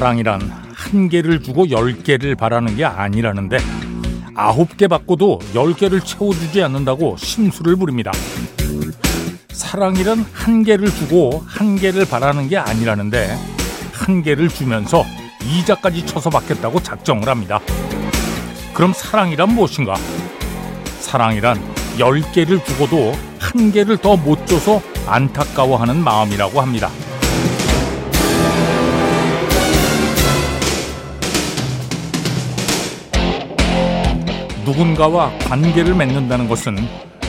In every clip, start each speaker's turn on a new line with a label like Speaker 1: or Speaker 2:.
Speaker 1: 사랑이란 한 개를 주고 열 개를 바라는 게 아니라는데 아홉 개 받고도 열 개를 채워주지 않는다고 심술을 부립니다. 사랑이란 한 개를 주고 한 개를 바라는 게 아니라는데 한 개를 주면서 이자까지 쳐서 받겠다고 작정을 합니다. 그럼 사랑이란 무엇인가? 사랑이란 열 개를 주고도 한 개를 더 못 줘서 안타까워하는 마음이라고 합니다. 누군가와 관계를 맺는다는 것은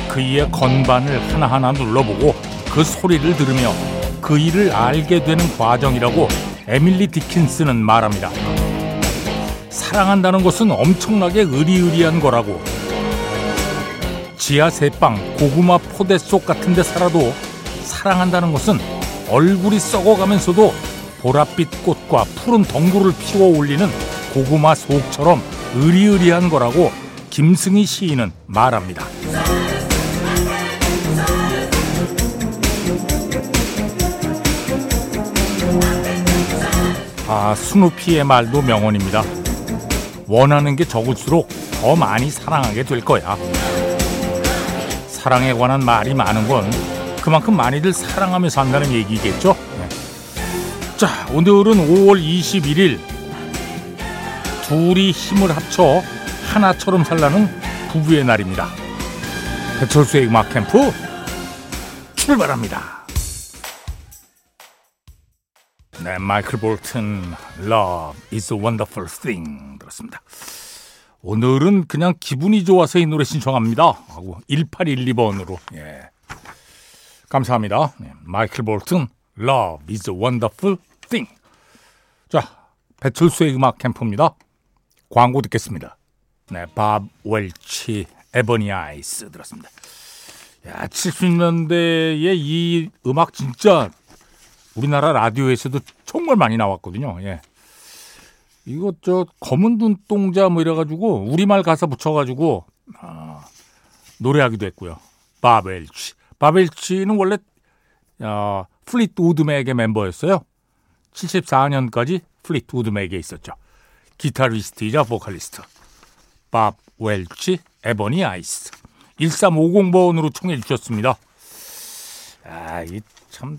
Speaker 1: 그이의 건반을 하나하나 눌러보고 그 소리를 들으며 그 일을 알게 되는 과정이라고 에밀리 디킨스는 말합니다. 사랑한다는 것은 엄청나게 의리의리한 거라고. 지하 새빵, 고구마 포대 속 같은 데 살아도 사랑한다는 것은 얼굴이 썩어가면서도 보랏빛 꽃과 푸른 덩굴을 피워 올리는 고구마 속처럼 의리의리한 거라고 김승희 시인은 말합니다. 아, 스누피의 말도 명언입니다. 원하는 게 적을수록 더 많이 사랑하게 될 거야. 사랑에 관한 말이 많은 건 그만큼 많이들 사랑하며 산다는 얘기겠죠? 네. 자, 오늘은 5월 21일. 둘이 힘을 합쳐 하나처럼 살라는 부부의 날입니다. 배철수의 음악 캠프 출발합니다. 네, 마이클 볼튼 Love is a wonderful thing 들었습니다. 오늘은 그냥 기분이 좋아서 이 노래 신청합니다. 하고 1812번으로 예. 감사합니다. 네, 마이클 볼튼 Love is a wonderful thing. 자, 배철수의 음악 캠프입니다. 광고 듣겠습니다. 네, 밥 웰치 에버니 아이스 들었습니다. 야, 70년대에 이 음악 진짜 우리나라 라디오에서도 정말 많이 나왔거든요. 예. 이거 저 검은 눈동자 뭐 이래가지고 우리말 가사 붙여가지고 아, 노래하기도 했고요. 밥 웰치. 밥 웰치는 원래 어, Fleetwood Mac의 멤버였어요. 74년까지 Fleetwood Mac에 있었죠. 기타리스트이자 보컬리스트. 밥 웰치, Ebony Eyes. 1350번으로 청해 주셨습니다. 아, 이 참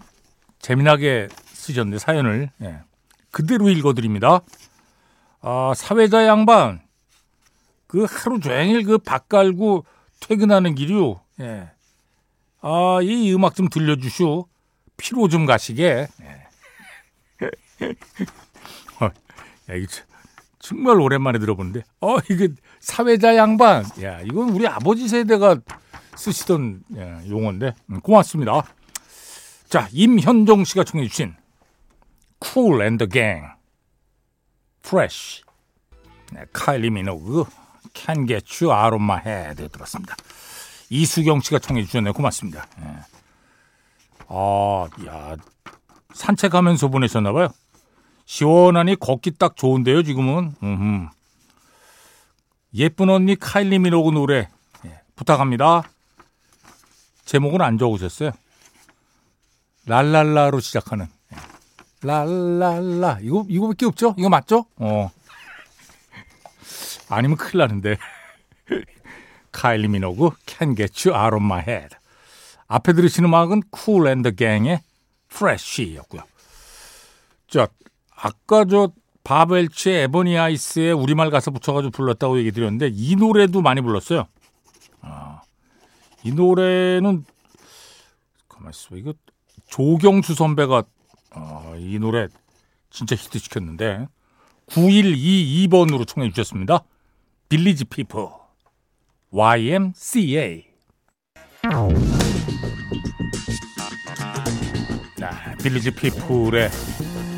Speaker 1: 재미나게 쓰셨는데 사연을 예. 그대로 읽어드립니다. 아, 사회자 양반 그 하루 종일 그 밥 깔고 퇴근하는 길이요. 예. 아, 이 음악 좀 들려주시오. 피로 좀 가시게. 예. 어, 야, 이거 정말 오랜만에 들어보는데, 어, 이게 사회자 양반. 야, 이건 우리 아버지 세대가 쓰시던 예, 용어인데, 음, 고맙습니다. 자, 임현종 씨가 청해 주신 Cool and the Gang, Fresh, 네, 카일리 미노그, Can Get You Out of My Head 들었습니다. 이수경 씨가 청해 주셨네요. 고맙습니다. 네. 아, 야, 산책하면서 보내셨나 봐요. 시원하니 걷기 딱 좋은데요, 지금은. 음흠. 예쁜 언니 카일리 미노그 노래 네, 부탁합니다. 제목은 안 적으셨어요. 랄랄라로 시작하는 랄랄라 이거 이거밖에 없죠? 이거 맞죠? 어 아니면 큰일 나는데 카일리 미노그 Can Get You Out of My Head 앞에 들으시는 음악은 Cool and the Gang의 Fresh였고요. 자 아까 저 밥 웰치의 Ebony Eyes의 우리말 가사 붙여가지고 불렀다고 얘기 드렸는데 이 노래도 많이 불렀어요. 아, 이 노래는 가만 있어 이거 조경수 선배가 어, 이 노래 진짜 히트 시켰는데 9122번으로 청해 주셨습니다. Village People YMCA 네, 빌리지 피플의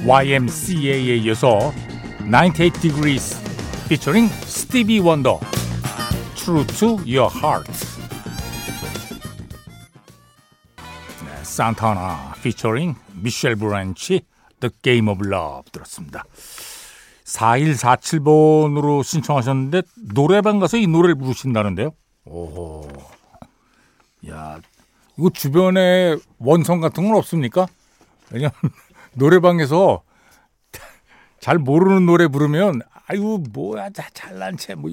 Speaker 1: YMCA에 이어서 98 Degrees featuring Stevie Wonder True to Your Heart 산타나 피처링 미셸 브란치 The Game of Love 들었습니다. 4147번으로 신청하셨는데 노래방 가서 이 노래를 부르신다는데요. 오호. 야, 이거 주변에 원성 같은 건 없습니까? 왜냐면 노래방에서 잘 모르는 노래 부르면 아유 뭐야 자, 잘난 채뭐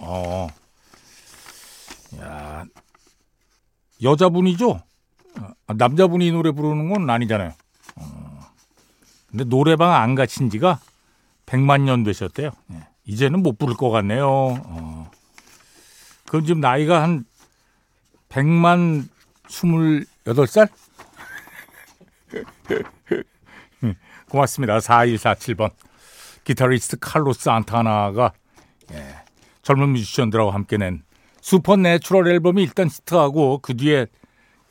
Speaker 1: 어. 야. 여자분이죠? 아, 남자분이 노래 부르는 건 아니잖아요. 어. 근데 노래방 안 가신 지가 100만 년 되셨대요. 예. 이제는 못 부를 것 같네요. 어. 그럼 지금 나이가 한 100만 28살? 고맙습니다. 4147번. 기타리스트 칼로스 산타나가 예, 젊은 뮤지션들하고 함께 낸 Supernatural 앨범이 일단 히트하고 그 뒤에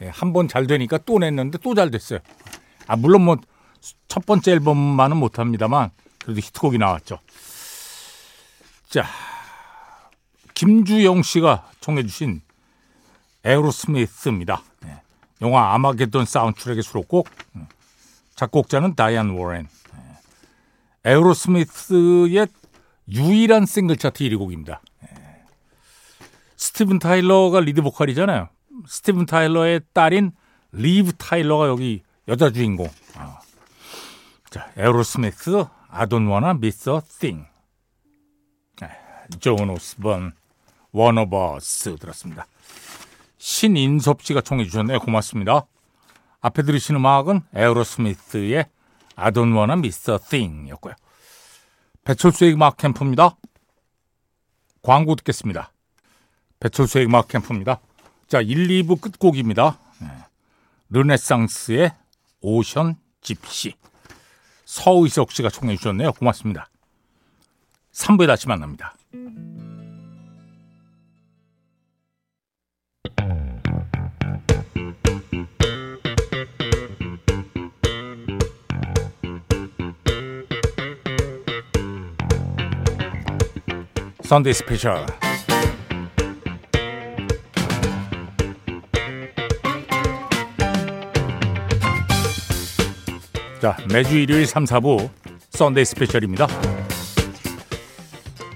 Speaker 1: 예, 한번 잘 되니까 또 냈는데 또 잘 됐어요. 아 물론 뭐 첫 번째 앨범만은 못 합니다만 그래도 히트곡이 나왔죠. 자 김주영 씨가 청해주신 Aerosmith입니다. 네. 영화 Armageddon 사운드트랙의 수록곡 음. 작곡자는 다이안 워렌. 네. Aerosmith의 유일한 싱글 차트 1위 곡입니다. 네. 스티븐 타일러가 리드 보컬이잖아요. 스티븐 타일러의 딸인 리브 타일러가 여기 여자 주인공. 아. 자, Aerosmith I Don't Miss a Thing. 조안 오스본 One of Us 들었습니다. 신인섭 씨가 청해 주셨네요. 고맙습니다. 앞에 들으신 음악은 Aerosmith의 I don't wanna miss a thing 였고요. 배철수의 음악 캠프입니다. 광고 듣겠습니다. 배철수의 음악 캠프입니다. 자, 1, 2부 끝곡입니다. 네. 르네상스의 오션 집시. 서의석 씨가 청해 주셨네요. 고맙습니다. 3부에 다시 만납니다. 선데이 스페셜 자 매주 일요일 3, 4부 Sunday Special입니다.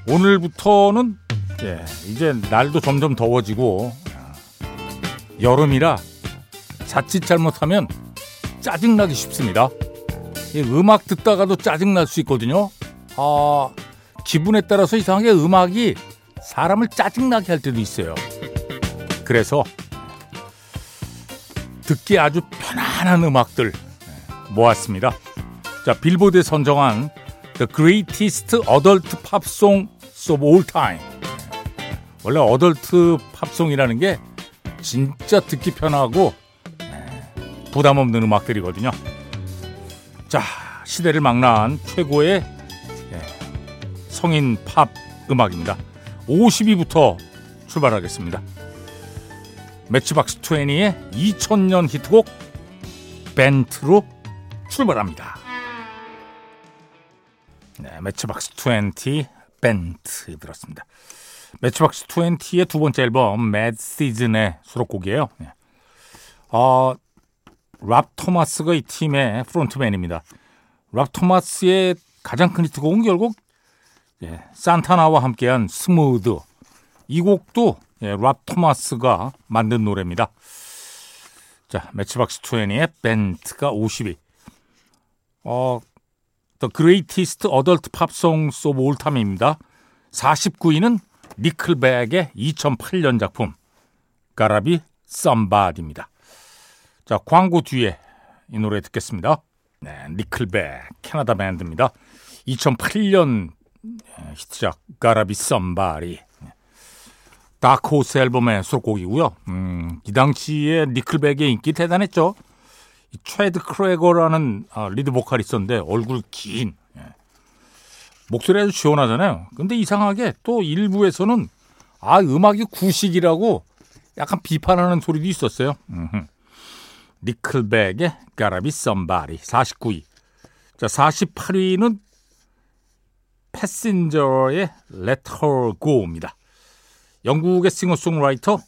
Speaker 1: 오늘부터는 예, 이제 날도 점점 더워지고 여름이라 자칫 잘못하면 짜증나기 쉽습니다. 음악 듣다가도 짜증날 수 있거든요. 아 기분에 따라서 이상하게 음악이 사람을 짜증나게 할 때도 있어요. 그래서 듣기 아주 편안한 음악들 모았습니다. 자, 빌보드에 선정한 The Greatest Adult Pop Songs of All Time. 원래 어덜트 팝송이라는 게 진짜 듣기 편하고 부담 없는 음악들이거든요. 자, 시대를 망라한 최고의 성인 팝 음악입니다. 50위부터 출발하겠습니다. Matchbox 20의 2000년 히트곡 Bent로 출발합니다. 네, Matchbox 20 Bent 들었습니다. Matchbox 20의 두 번째 앨범 Mad Season의 수록곡이에요. 네. 어, 랍 토마스가 이 팀의 frontman입니다. 랍 토마스의 가장 큰 히트곡은 결국 예, 산타나와 함께한 Smooth 이 곡도 예, 랍 토마스가 만든 노래입니다. 자, Matchbox 20의 Bent가 50위. 어, The Greatest Adult Pop Songs of All Time입니다. 49위는 Nickelback의 2008년 작품 Gotta Be Somebody입니다. 자, 광고 뒤에 이 노래 듣겠습니다. 네, Nickelback 캐나다 밴드입니다. 2008년 예, 히트작 Gotta Be Somebody Dark Horse 앨범의 수록곡이고요. 음, 이 당시에 Nickelback의 인기 대단했죠. 채드 크로거라는 아, 리드 보컬이 있었는데 얼굴 긴 예. 목소리 아주 시원하잖아요. 근데 이상하게 또 일부에서는 아 음악이 구식이라고 약간 비판하는 소리도 있었어요. 음흠. Nickelback의 Gotta Be Somebody 49위. 자 48위는 Passenger의 Let Her Go입니다. 영국의 싱어송라이터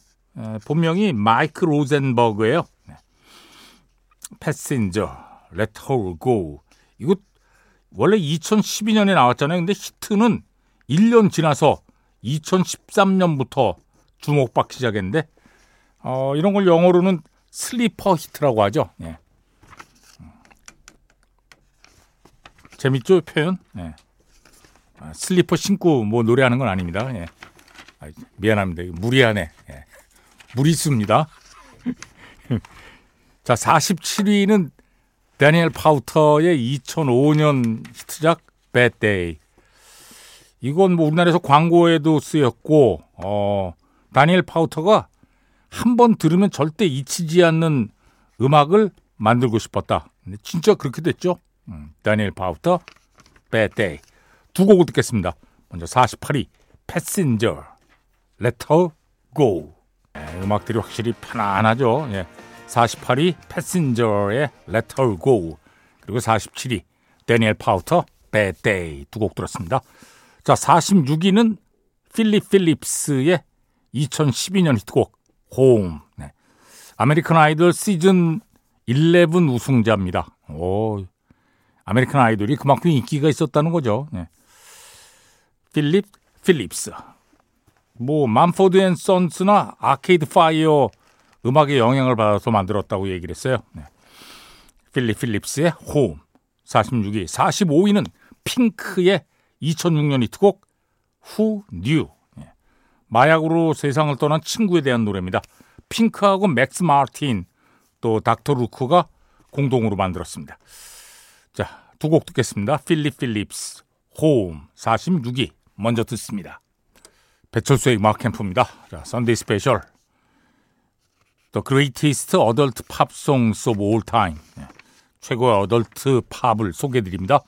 Speaker 1: 본명이 마이크 로젠버그예요. Passenger Let Her Go 이거 원래 2012년에 나왔잖아요. 근데 히트는 1년 지나서 2013년부터 주목받기 시작했는데 어, 이런 걸 영어로는 sleeper hit라고 하죠. 예. 재밌죠 표현? 예. 아, 슬리퍼 신고 뭐 노래하는 건 아닙니다. 예. 아, 미안합니다. 무리하네. 예. 무리수입니다. 자, 47위는 다니엘 파우터의 2005년 히트작 Bad Day. 이건 뭐 우리나라에서 광고에도 쓰였고, 어, 다니엘 파우터가 한 번 들으면 절대 잊히지 않는 음악을 만들고 싶었다. 진짜 그렇게 됐죠. 음, 다니엘 파우터, Bad Day. 두 곡을 듣겠습니다. 먼저 48위, Passenger, Let Her Go. 네, 음악들이 확실히 편안하죠. 예. 48위, Passenger의 Let Her Go. 그리고 47위, 다니엘 파우터, Day. 두곡 들었습니다. 자, 46위는 필립 필립스의 2012년 히트곡 홈. 네. 아메리칸 아이돌 시즌 11 우승자입니다. 오, 아메리칸 아이돌이 그만큼 인기가 있었다는 거죠. 네. 필립 필립스. 뭐 만포드 앤 선스나 아케이드 파이어 음악의 영향을 받아서 만들었다고 얘기를 했어요. 네. 필립 필립스의 홈 46위, 45위는 핑크의 2006년 히트곡 Who Knew. 예. 마약으로 세상을 떠난 친구에 대한 노래입니다. 핑크하고 맥스 마틴 또 닥터 루크가 공동으로 만들었습니다. 자, 두 곡 듣겠습니다. 필립 필립스 홈 46위 먼저 듣습니다. 배철수의 음악 캠프입니다. 자, Sunday Special The Greatest Adult Pop Songs of All Time 예. 최고의 adult 팝을 소개해드립니다.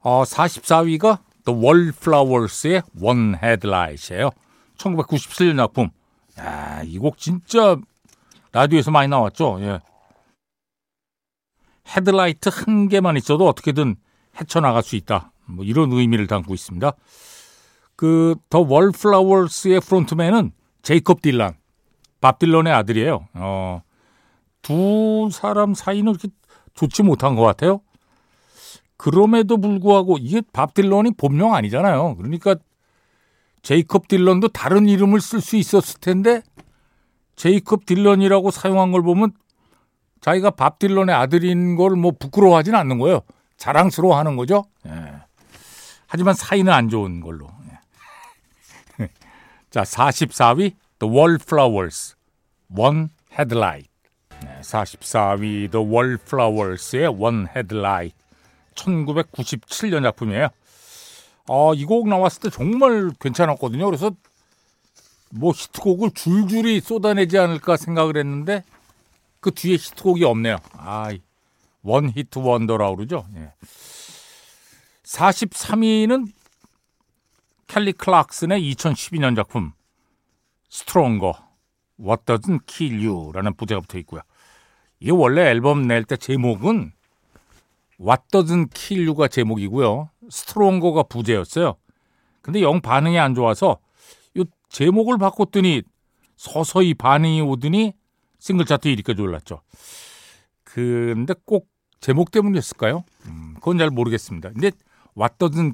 Speaker 1: 어, 44위가 The Wallflowers의 One Headlight이에요. 1997년 작품. 야, 이 곡 진짜 라디오에서 많이 나왔죠. 예. 헤드라이트 한 개만 있어도 어떻게든 헤쳐나갈 수 있다. 뭐 이런 의미를 담고 있습니다. 그 더 월플라워스의 frontman은 제이콥 딜란, 밥 딜런의 아들이에요. 어, 두 사람 사이는 이렇게 좋지 못한 것 같아요. 그럼에도 불구하고 이게 밥 딜런이 본명 아니잖아요. 그러니까 제이콥 딜런도 다른 이름을 쓸 수 있었을 텐데 제이콥 딜런이라고 사용한 걸 보면 자기가 밥 딜런의 아들인 걸 뭐 부끄러워하진 않는 거예요. 자랑스러워하는 거죠. 예. 하지만 사이는 안 좋은 걸로. 예. 자, 44위 The Wallflowers One Headlight. 네, 44위 The Wallflowers의 One Headlight. 1997년 작품이에요. 어, 이 곡 나왔을 때 정말 괜찮았거든요. 그래서 뭐 히트곡을 줄줄이 쏟아내지 않을까 생각을 했는데 그 뒤에 히트곡이 없네요. 아, one hit wonder라고 그러죠. 예. 43위는 켈리 클락슨의 2012년 작품 Stronger What Doesn't Kill You라는 부제가 붙어 있고요. 이게 원래 앨범 낼 때 제목은 What Doesn't Kill You가 제목이고요. Stronger가 부제였어요. 근데 영 반응이 안 좋아서 이 제목을 바꿨더니 서서히 반응이 오더니 싱글 차트 1위까지 올랐죠. 근데 꼭 제목 때문이었을까요? 음, 그건 잘 모르겠습니다. 근데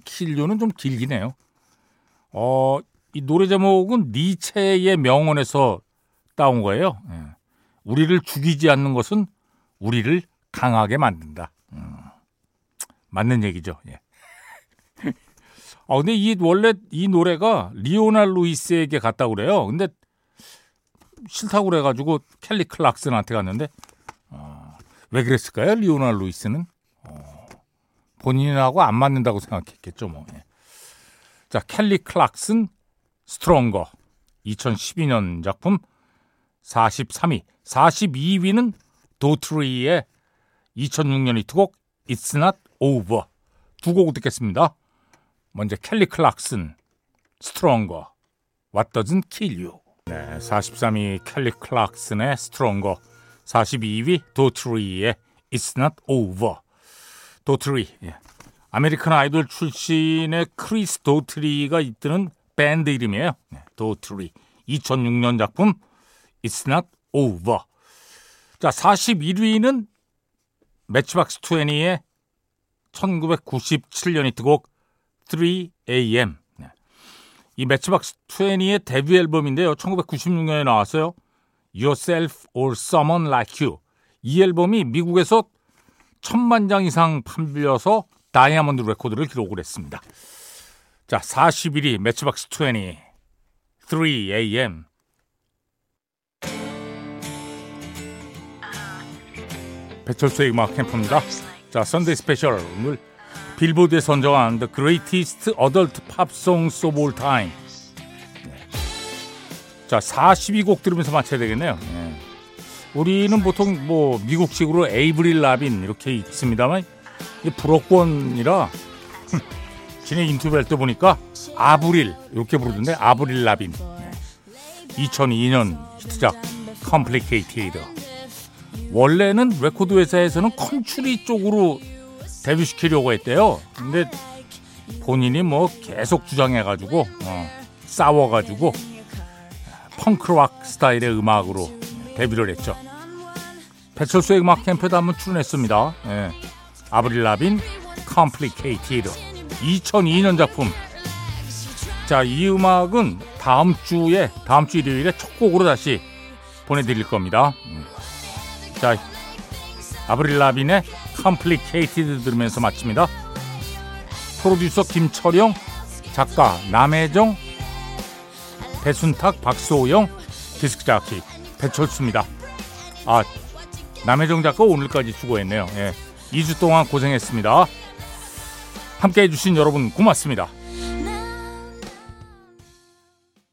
Speaker 1: Kill You는 좀 길긴 해요. 어, 이 노래 제목은 니체의 명언에서 따온 거예요. 예. 우리를 죽이지 않는 것은 우리를 강하게 만든다. 음, 맞는 얘기죠. 예. 아, 근데 이 원래 이 노래가 리오날 루이스에게 갔다고 그래요. 근데 싫다고 그래가지고 켈리 클락슨한테 갔는데 어, 왜 그랬을까요? 리오날 루이스는 어, 본인하고 안 맞는다고 생각했겠죠. 뭐. 예. 자, 켈리 클락슨 스트롱거 2012년 작품 43위, 42위는 도트리의 2006년 히트곡 It's Not Over 두 곡 듣겠습니다. 먼저 켈리 클락슨 Stronger What Doesn't Kill You 네, 43위 켈리 클락슨의 Stronger 42위 도트리의 It's Not Over 도트리 예. 아메리칸 아이돌 출신의 크리스 도트리가 이끄는 밴드 이름이에요. 네, 도트리 2006년 작품 It's Not Over. 자, 41위는 매치박스 20의 1997년 히트곡 3AM. 네. 이 매치박스 20의 데뷔 앨범인데요. 1996년에 나왔어요. Yourself or Someone Like You. 이 앨범이 미국에서 천만 장 이상 팔려서 다이아몬드 레코드를 기록을 했습니다. 자, 41위 매치박스 20 3am 배철수의 음악 캠프입니다. 자, Sunday Special 오늘 빌보드에 선정한 The Greatest Adult Pop Songs of All Time. 네. 자, 40위 곡 들으면서 마쳐야 되겠네요. 네. 우리는 보통 뭐 미국식으로 에이브릴 라빈 이렇게 읽습니다만 이 불어권이라 지네 인터뷰할 때 보니까 아브릴 이렇게 부르던데 아브릴 라빈. 네. 2002년 히트작 Complicated. 원래는 레코드 회사에서는 컨츄리 쪽으로 데뷔시키려고 했대요. 근데 본인이 뭐 계속 주장해가지고 어, 싸워가지고 펑크락 스타일의 음악으로 데뷔를 했죠. 배철수의 음악 캠프에도 한번 출연했습니다. 예. 아브릴 라빈 Complicated 2002년 작품. 자, 이 음악은 다음 주에 다음 주 일요일에 첫 곡으로 다시 보내드릴 겁니다. 음. 자, 아브릴 라빈의 Complicated 들으면서 마칩니다. 프로듀서 김철영, 작가 남혜정, 배순탁, 박소영, 디스크 자키 배철수입니다. 아, 남혜정 작가 오늘까지 수고했네요. 예. 2주 동안 고생했습니다. 함께 해주신 여러분 고맙습니다.